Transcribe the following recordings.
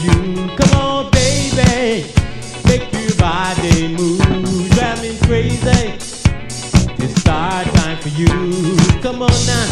you. Come on, baby, make your body move. Drive me crazy. It's time for you. Come on now.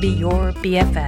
Be your BFF.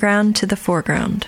Underground to the foreground.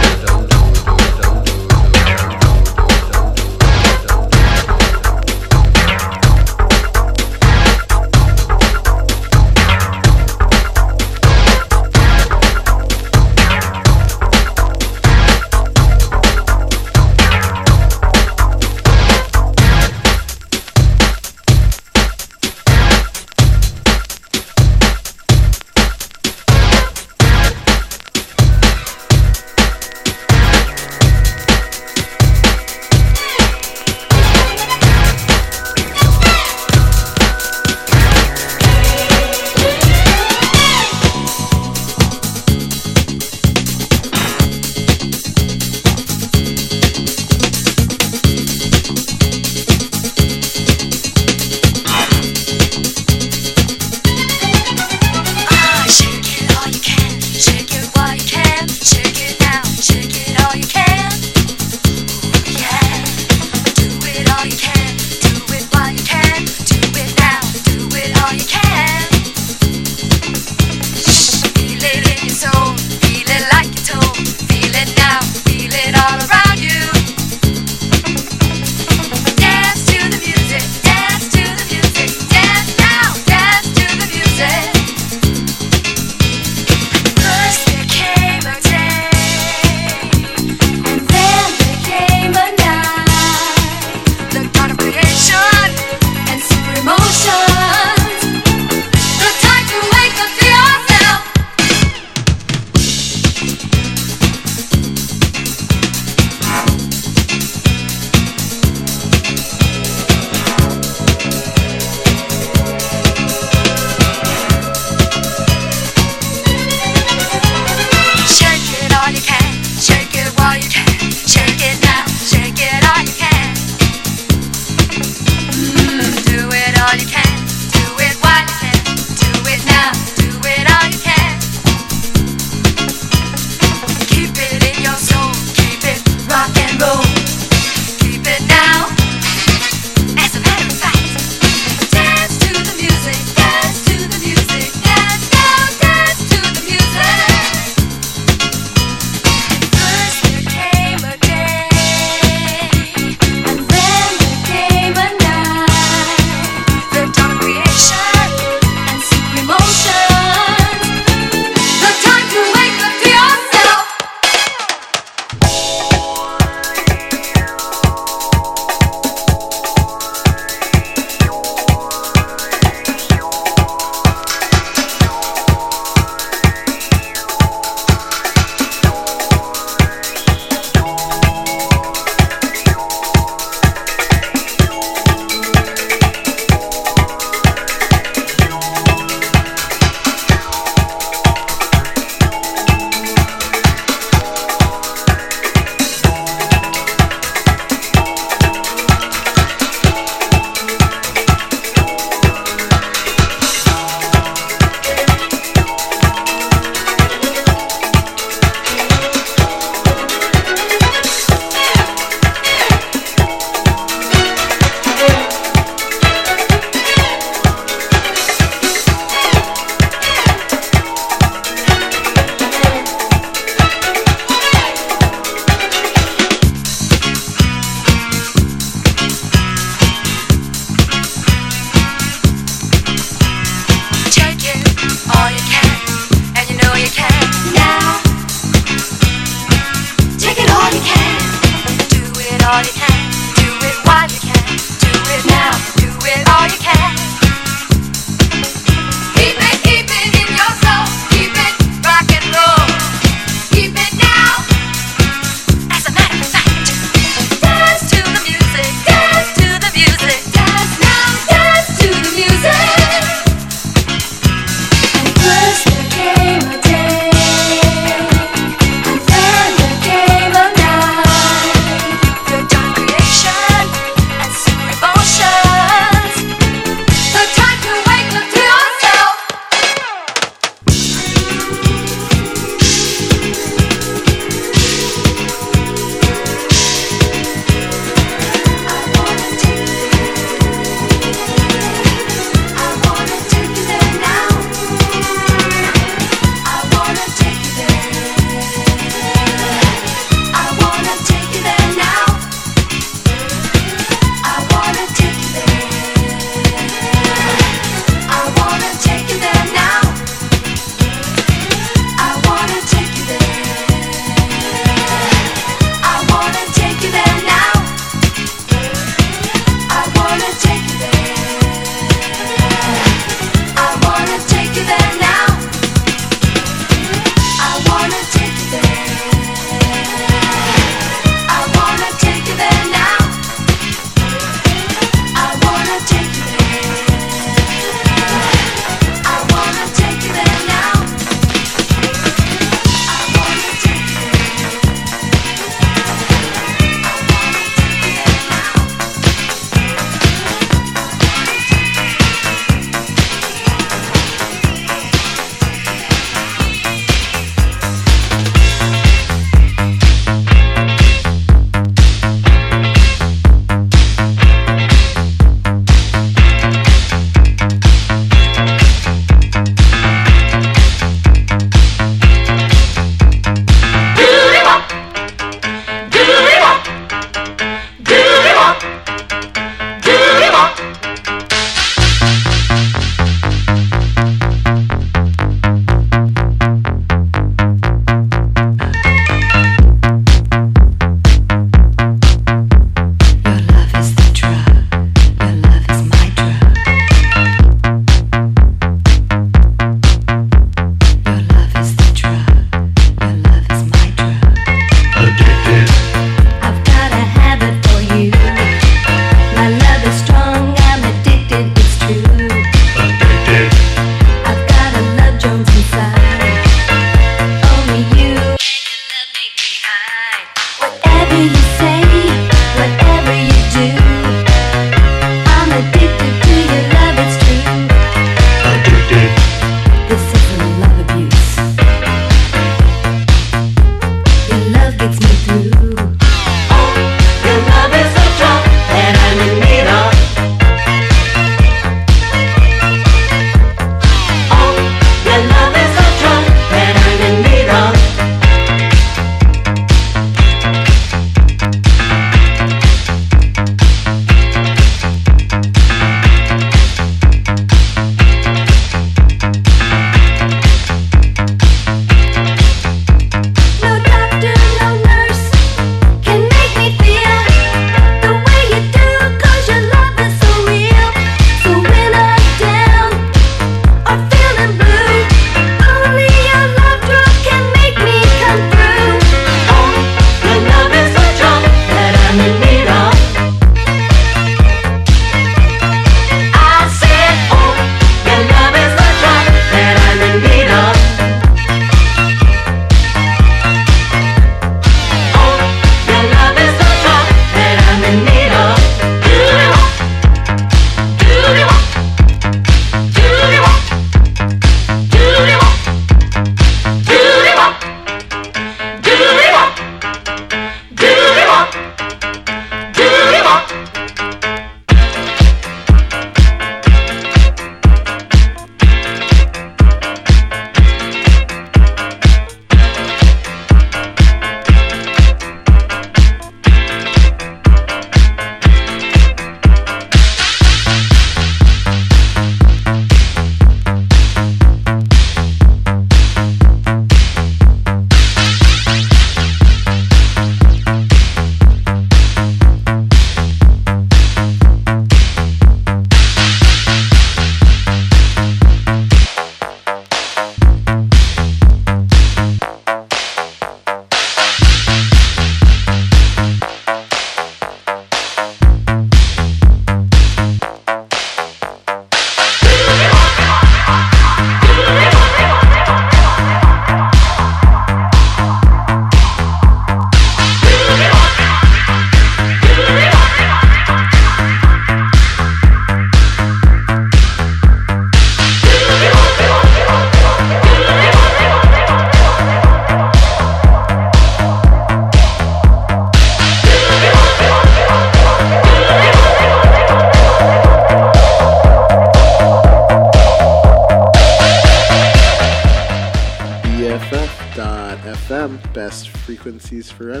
Frequencies forever.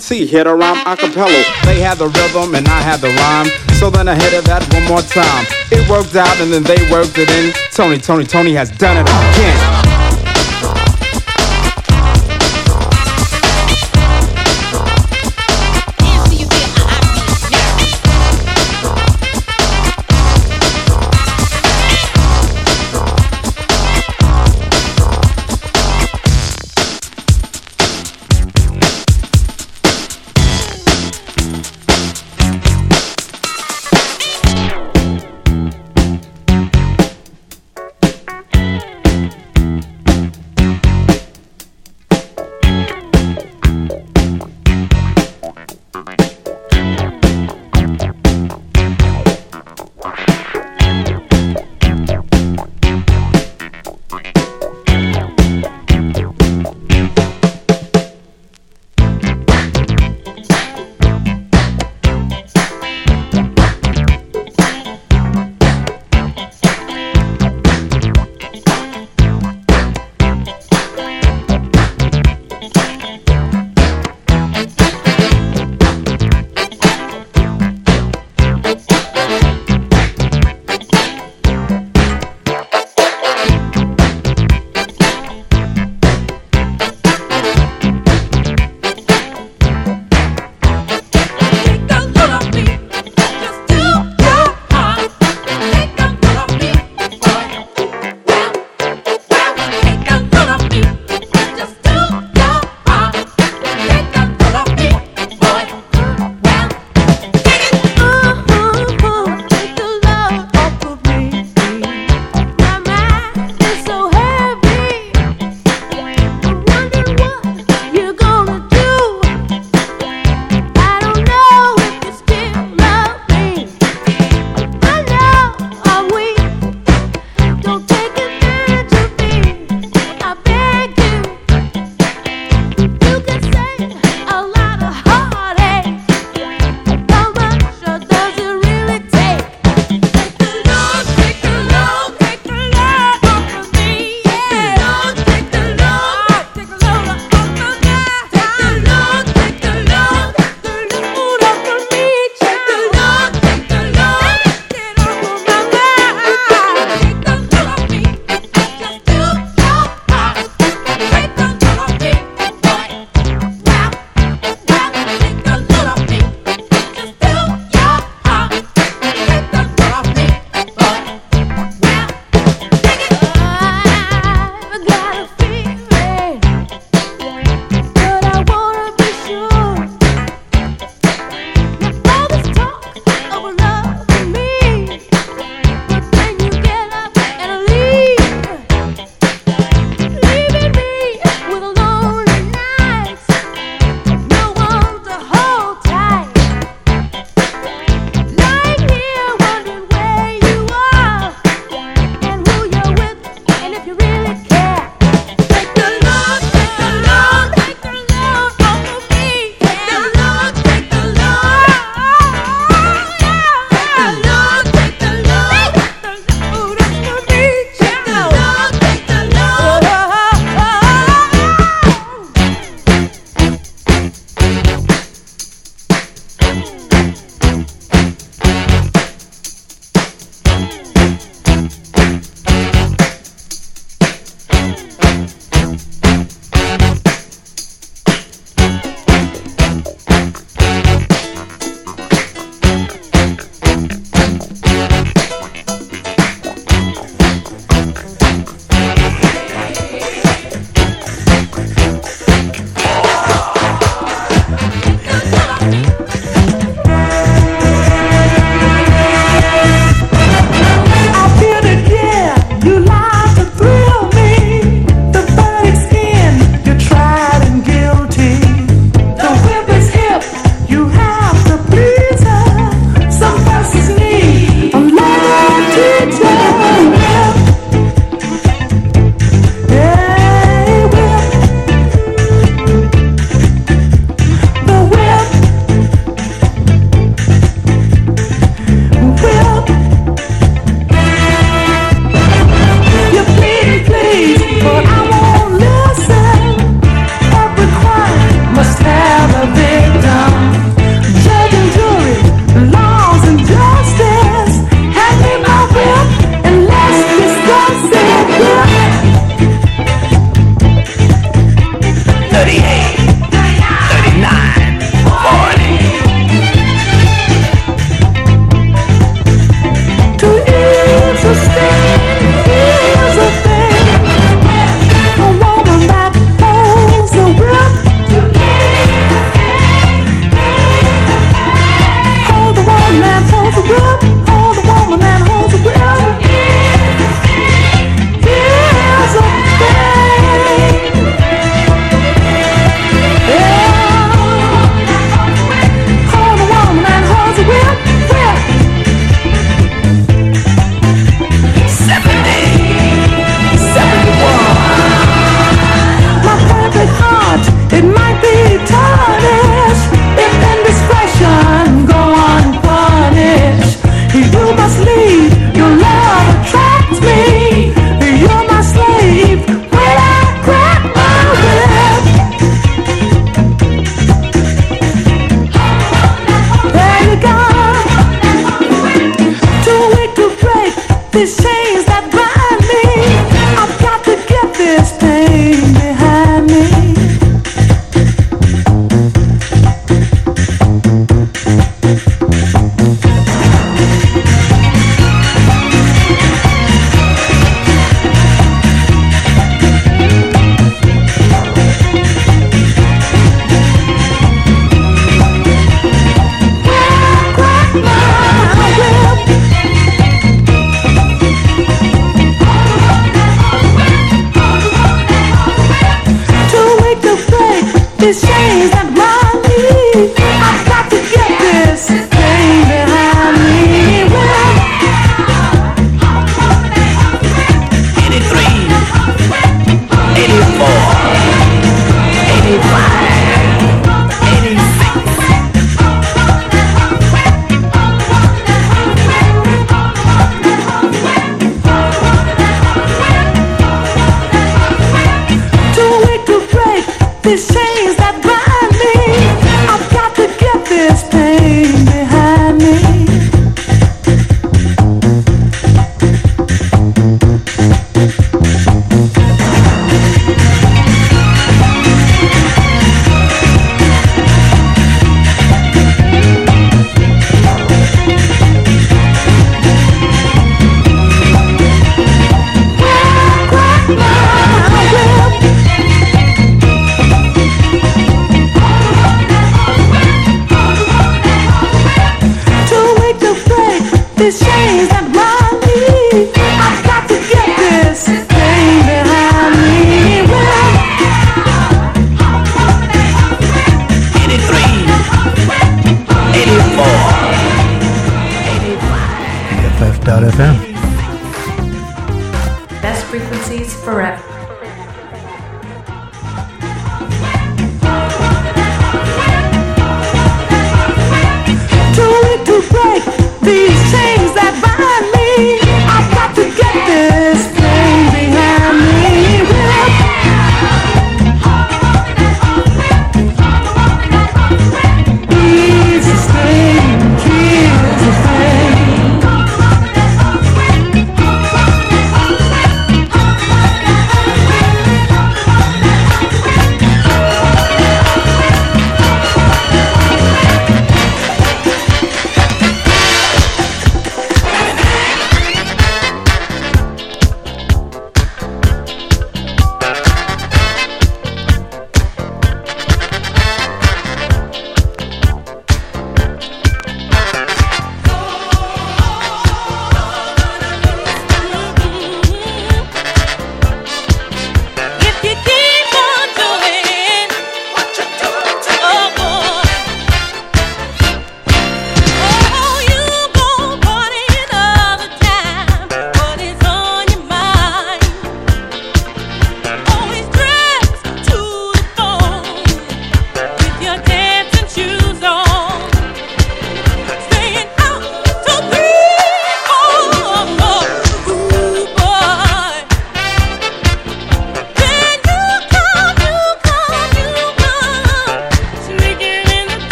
3T, hit a rhyme a cappella. They had the rhythm and I had the rhyme. So then I hit it that one more time. It worked out and then they worked it in. Tony, Toni, Tone has done it again.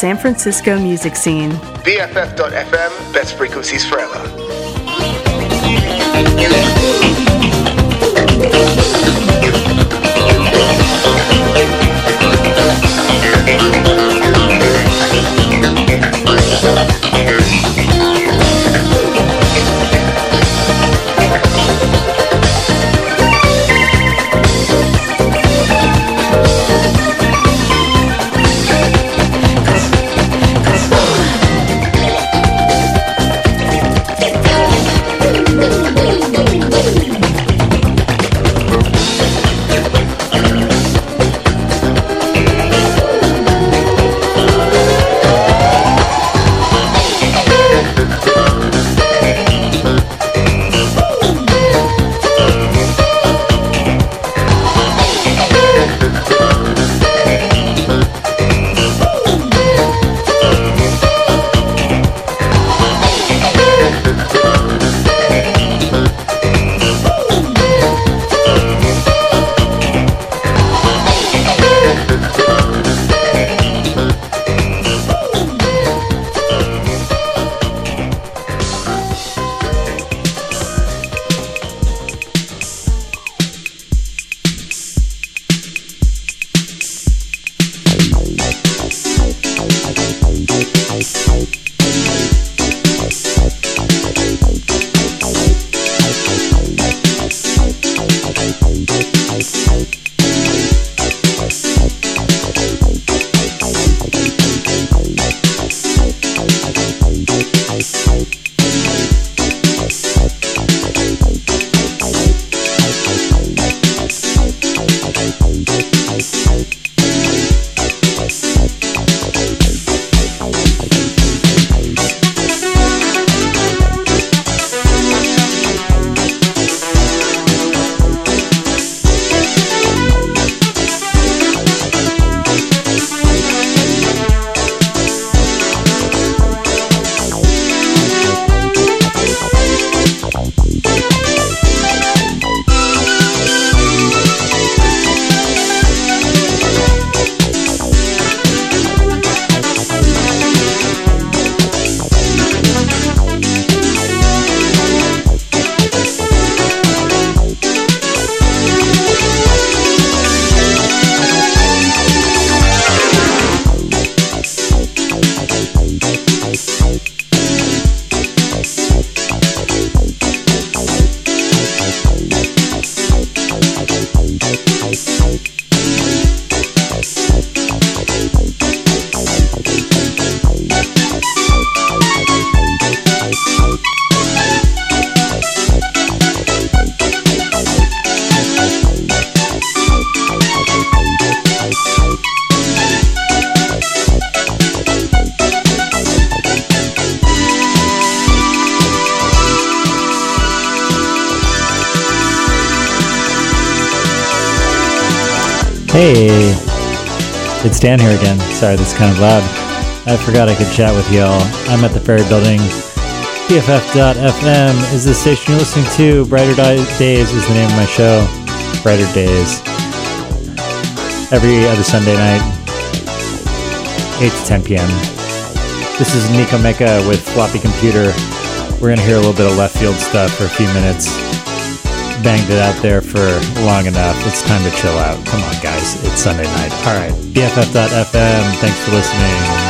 San Francisco music scene. BFF.FM, best frequencies forever. Dan here again. Sorry, that's kind of loud. I forgot I could chat with y'all. I'm at the Ferry Building. BFF.FM is the station you're listening to. Brighter Days is the name of my show. Brighter Days. Every other Sunday night, 8 to 10 p.m. This is Nico Mecca with Floppy Computer. We're going to hear a little bit of left field stuff for a few minutes banged it out there for long enough. It's time to chill out. Come on, guys. It's Sunday night. All right. BFF.FM. Thanks for listening.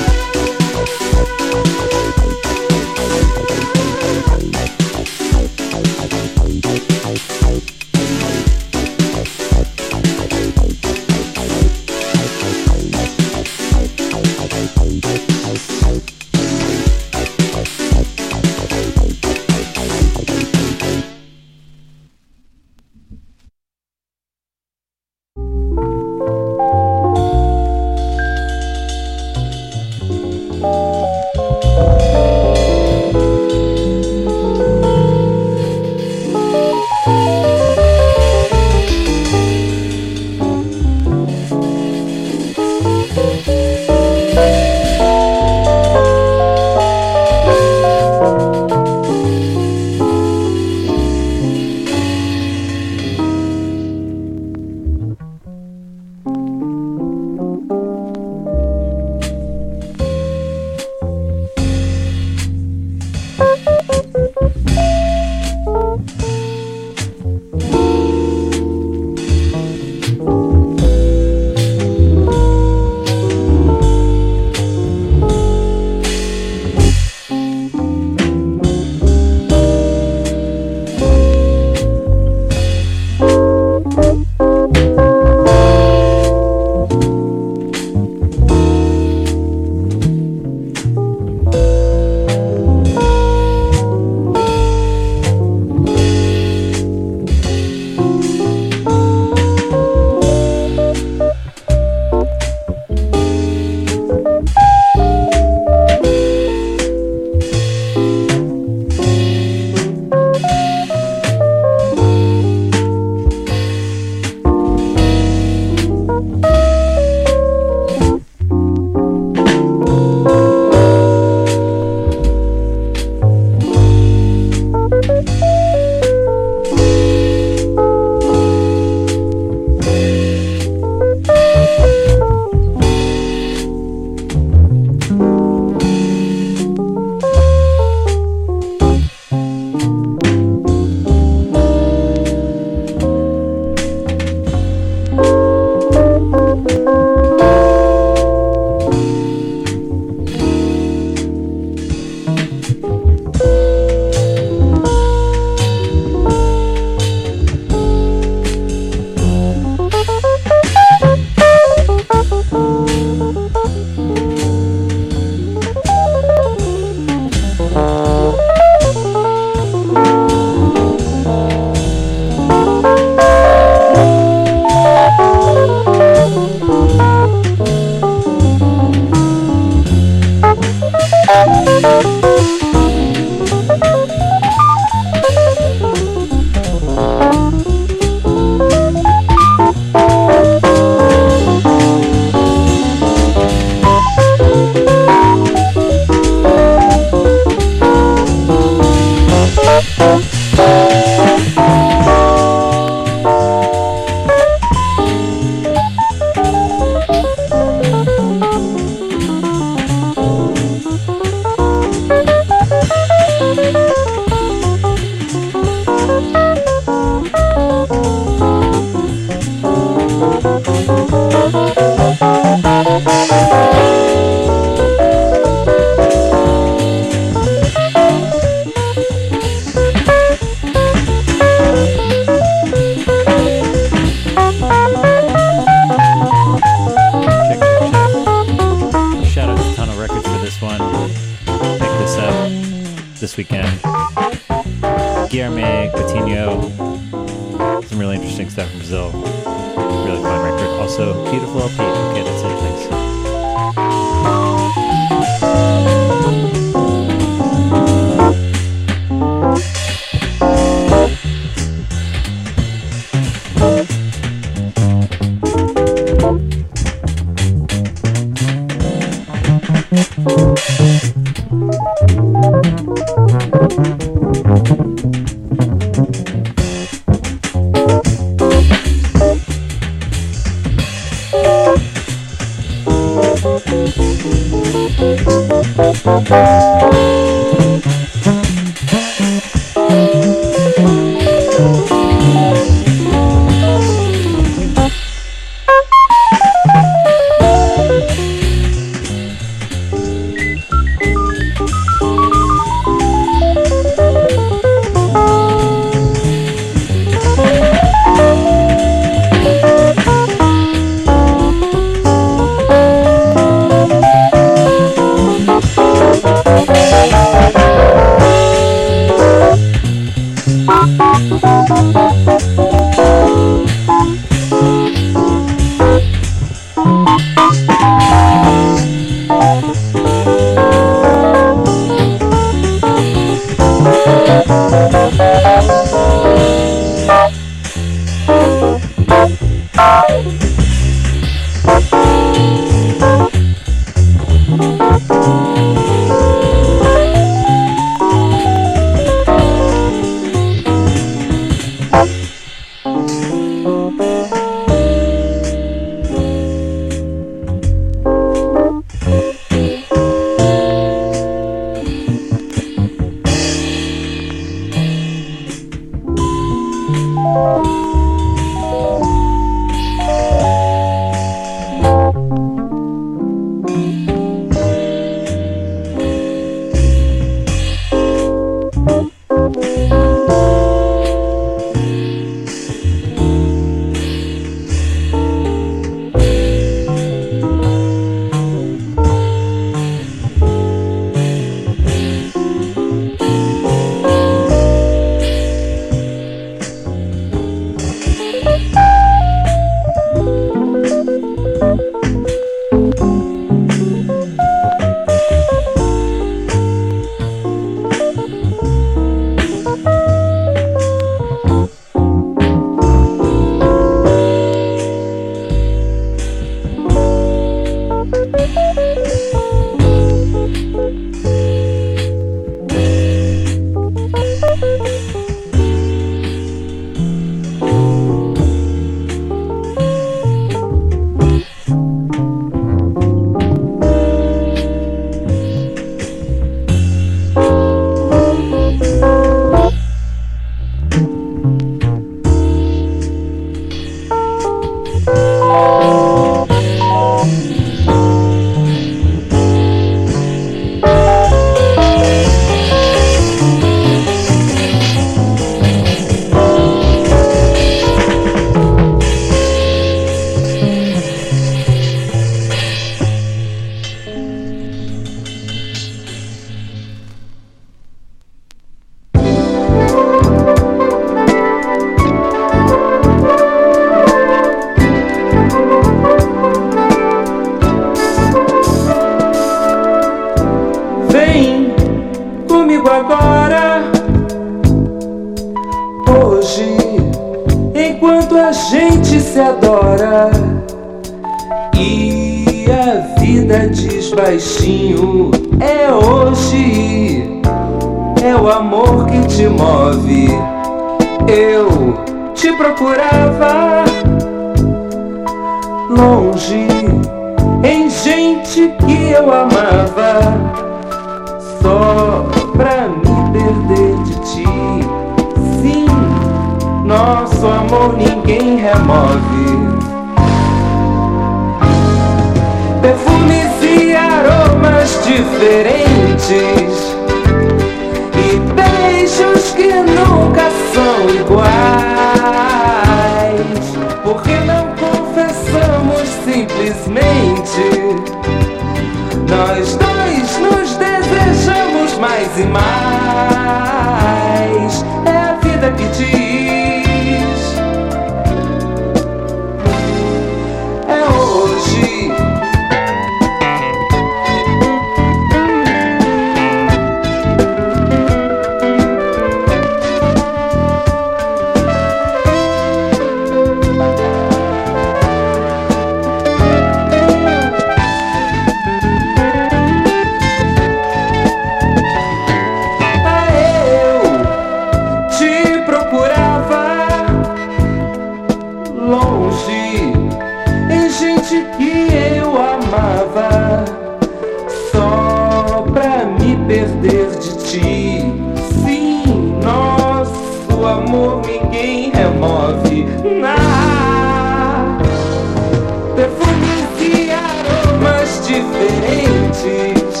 noites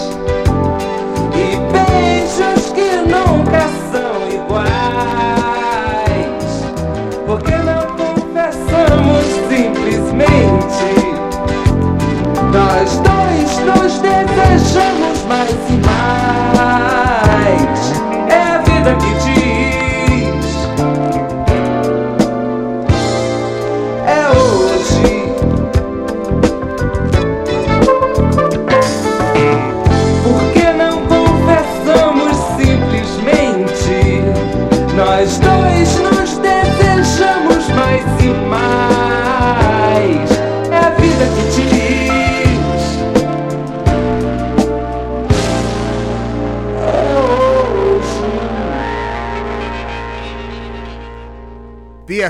e beijos que nunca são iguais. Porque não confessamos simplesmente. Nós dois nos desejamos mais e mais.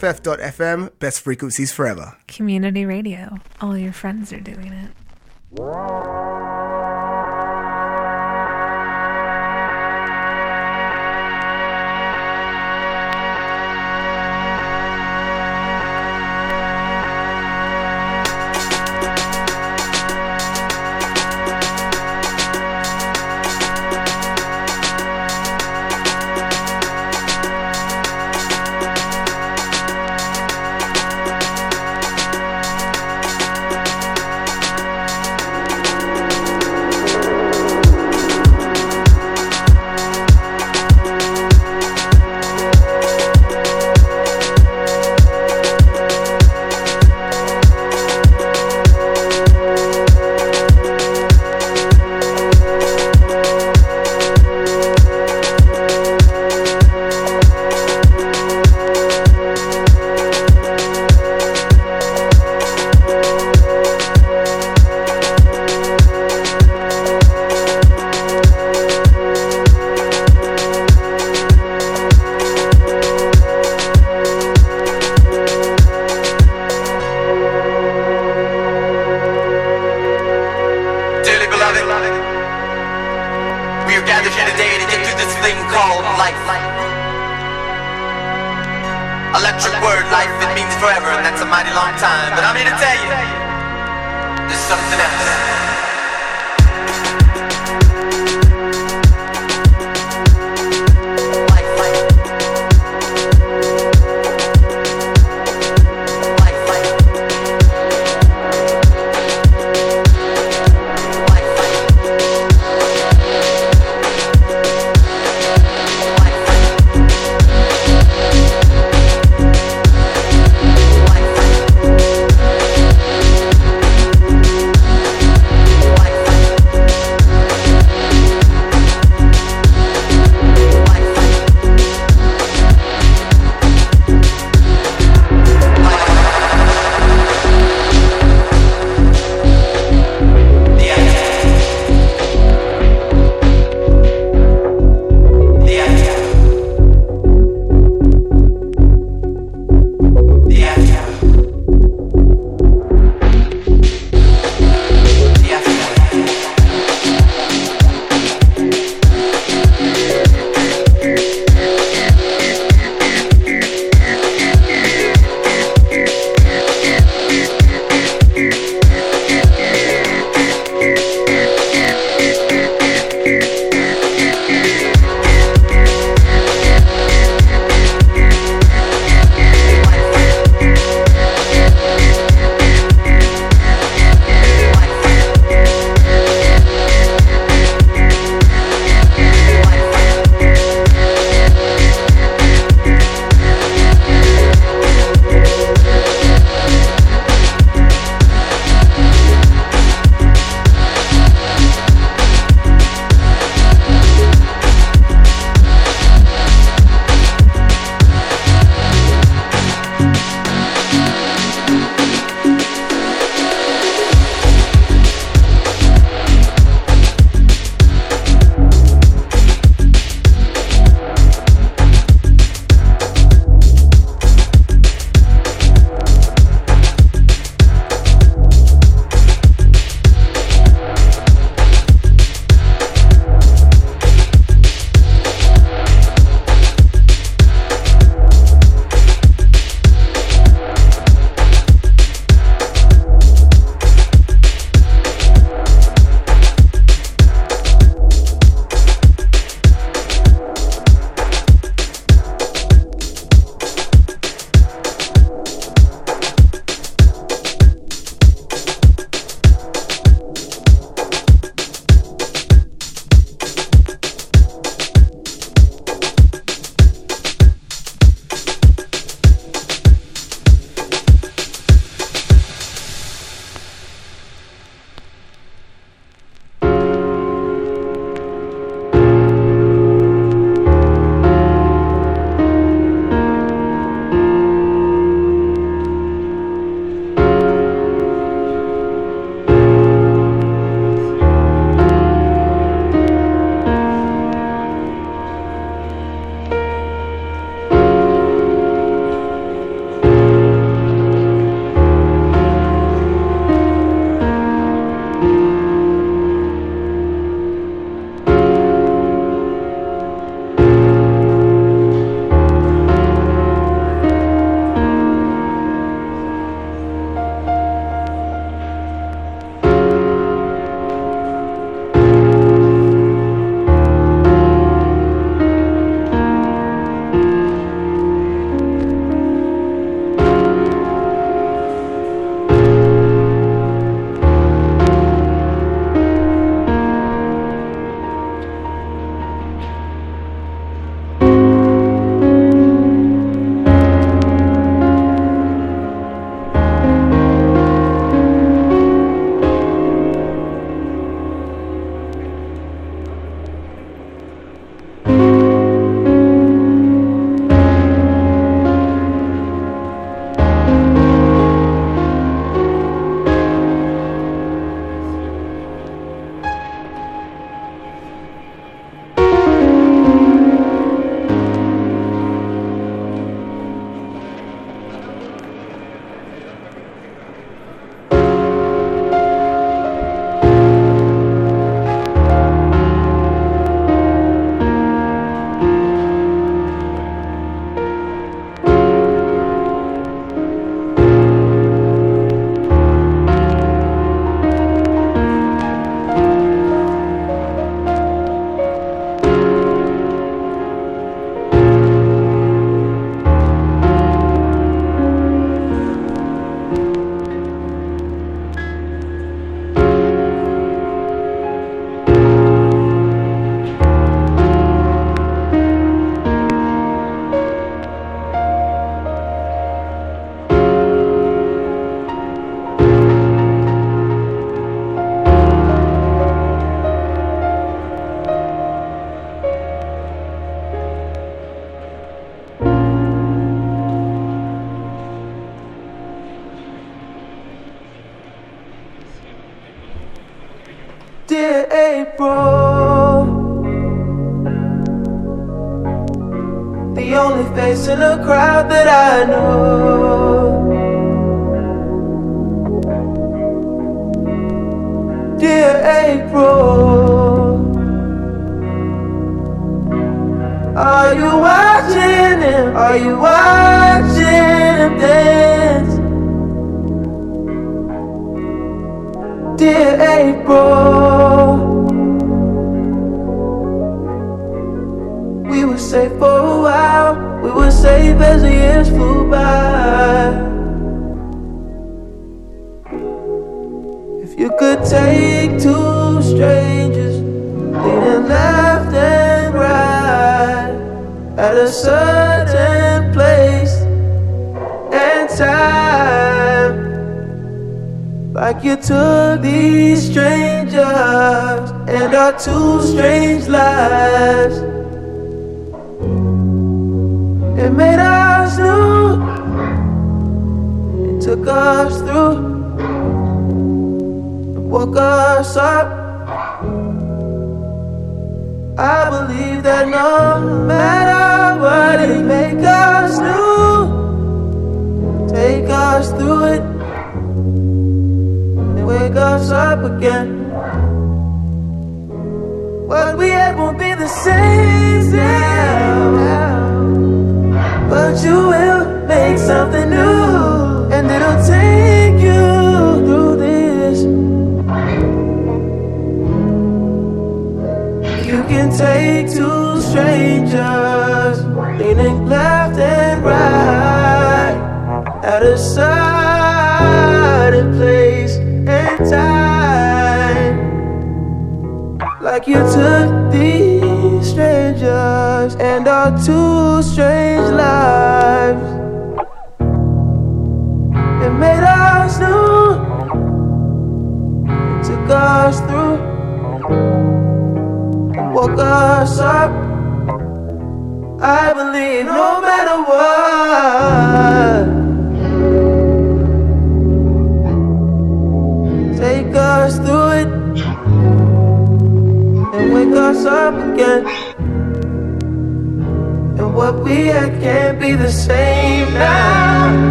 BFF.FM, best frequencies forever. Community radio. All your friends are doing it.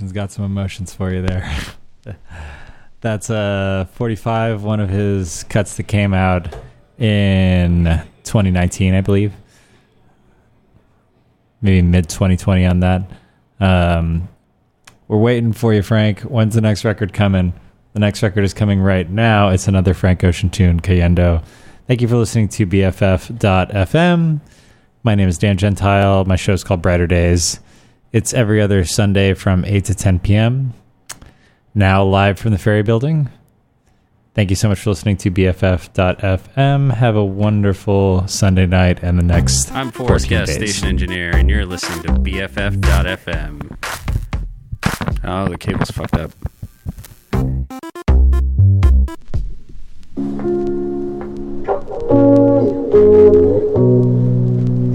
Ocean's got some emotions for you there. That's uh 45, one of his cuts that came out in 2019, I believe. Maybe mid 2020 on that. Um, we're waiting for you, Frank. When's the next record coming? The next record is coming right now. It's another Frank Ocean tune, Cayendo. Thank you for listening to BFF.FM. My name is Dan Gentile. My show is called Brighter Days. It's every other Sunday from 8 to 10 p.m. Now live from the Ferry Building. Thank you so much for listening to BFF.FM. Have a wonderful Sunday night and the next I'm Forrest 14 Guest, days. station engineer, and you're listening to BFF.FM. Oh, the cable's fucked up.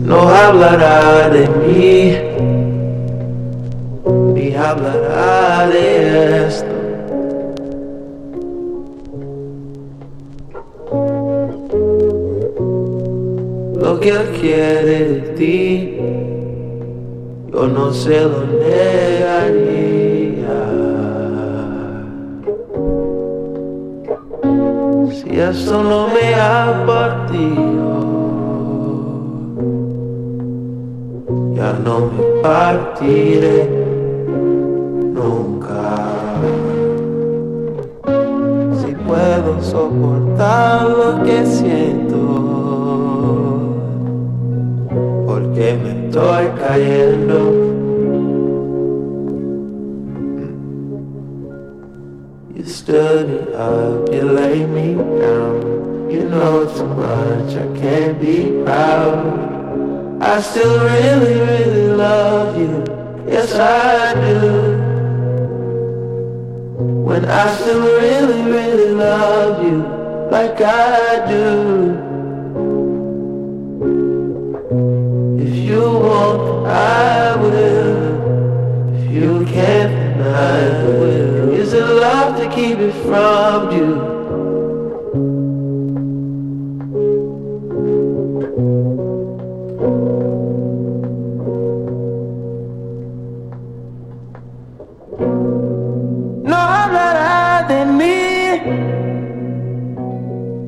No hablará de mí, hablará de esto. Lo que él quiere de ti, yo no se lo negaría. esto no me ha partido. Ya no me partiré nunca. Si puedo soportar lo que siento, porque me estoy cayendo. You stood it up, you lay me down. You know too much, I can't be proud. I still really, really love you. Yes, I do. When I still really, really love you like I do. If you want, I will. If you can't, I will. Is it love to keep it from you?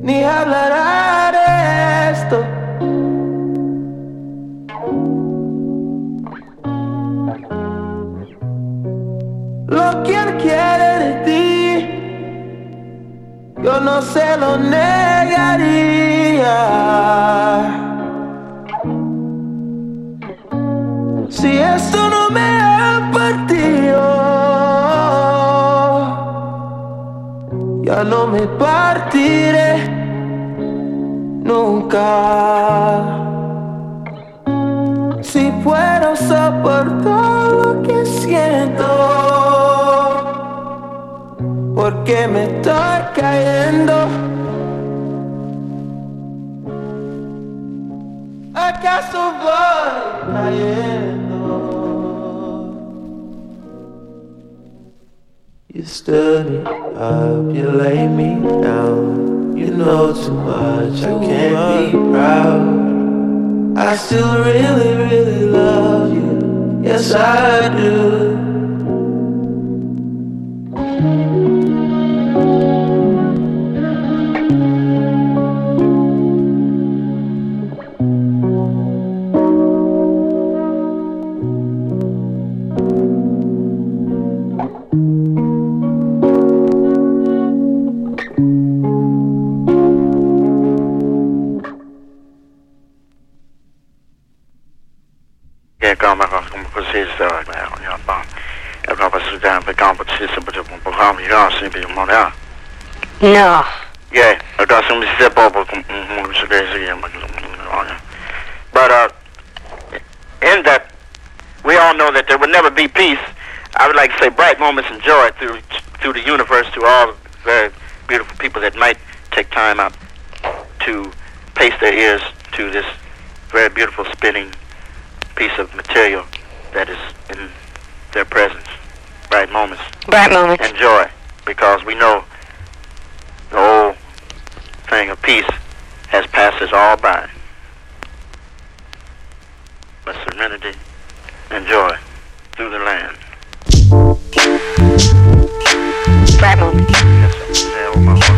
Ni hablará de esto. Lo que él quiere de ti, yo no se lo negaría. Me partiré nunca. Si puedo soportar lo que siento, porque me estoy cayendo. ¿Acaso voy cayendo? You stood it up, you lay me down. You know too much, I can't be proud. I still really, really love you. Yes, I do. Ja, zie je, man, ja. No. Yeah, I got some step up. But uh, in that, we all know that there will never be peace. I would like to say bright moments and joy through through the universe to all very beautiful people that might take time out to pace their ears to this very beautiful spinning piece of material that is in their presence. Bright moments. Bright moments. And joy, because we know the old thing of peace has passed us all by. But serenity and joy through the land. Moments. Yes, I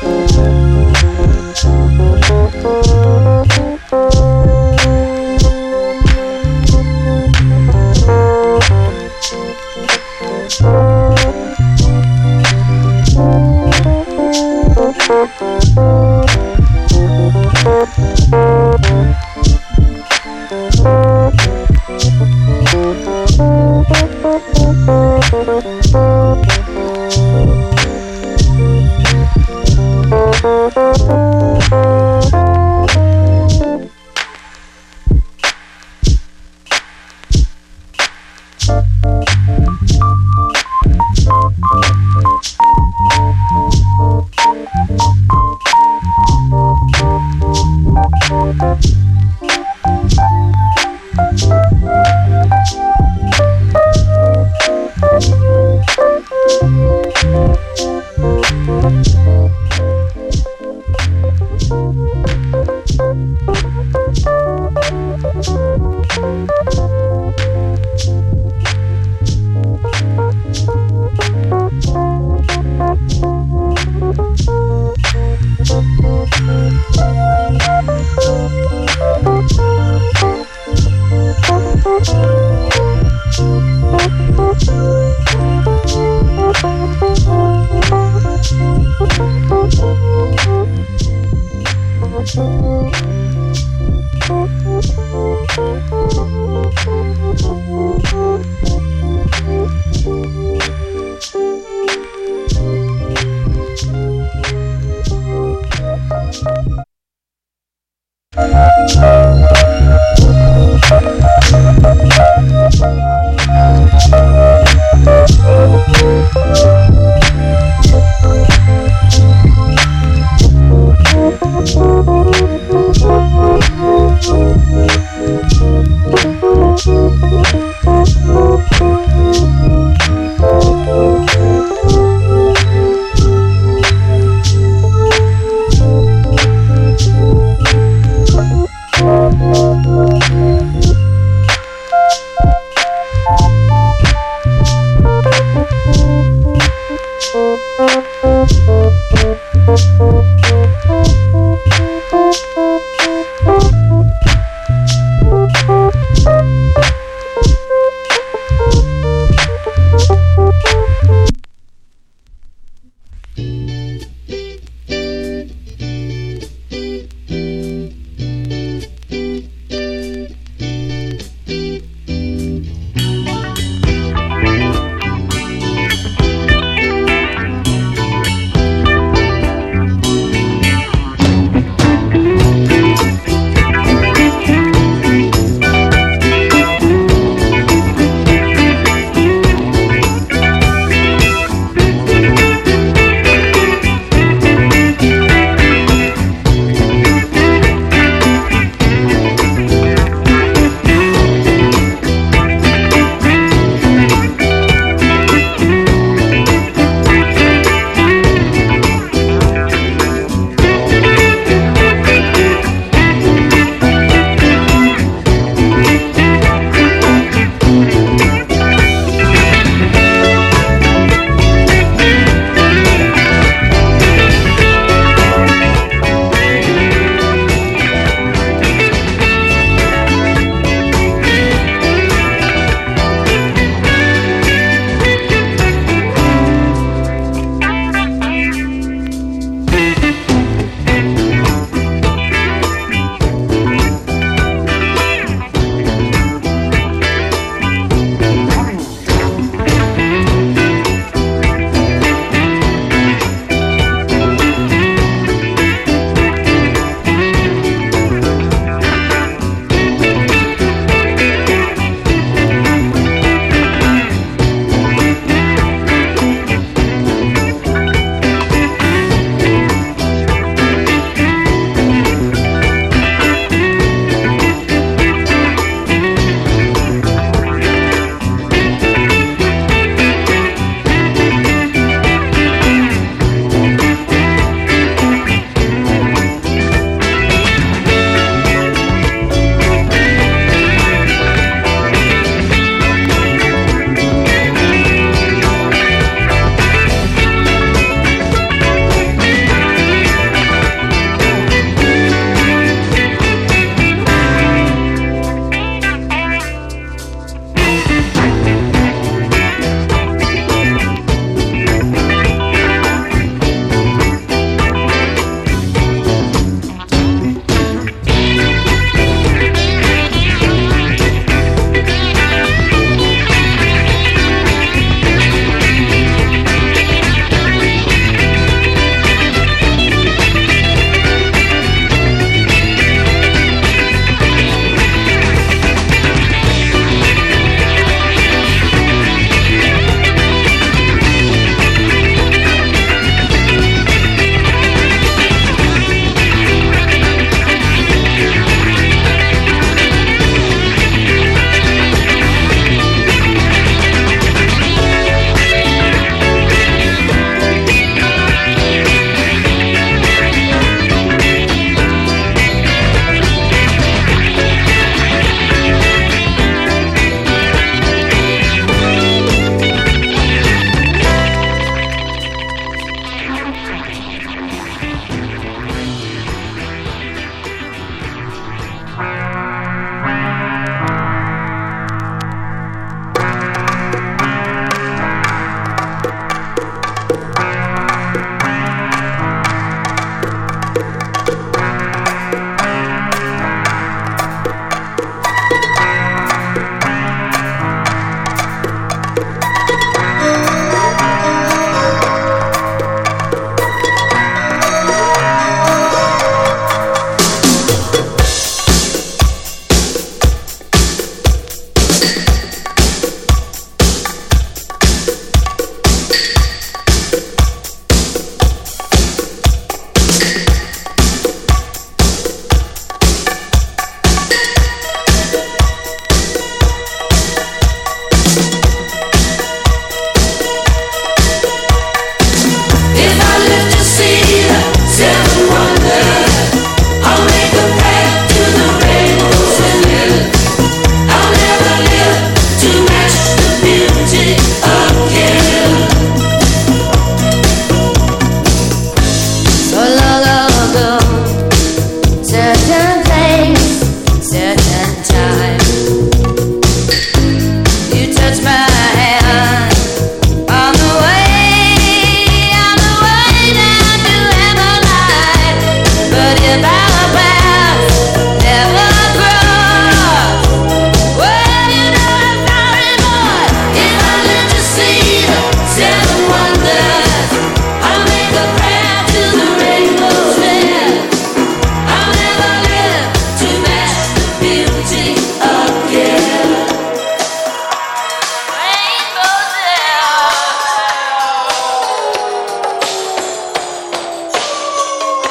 Thank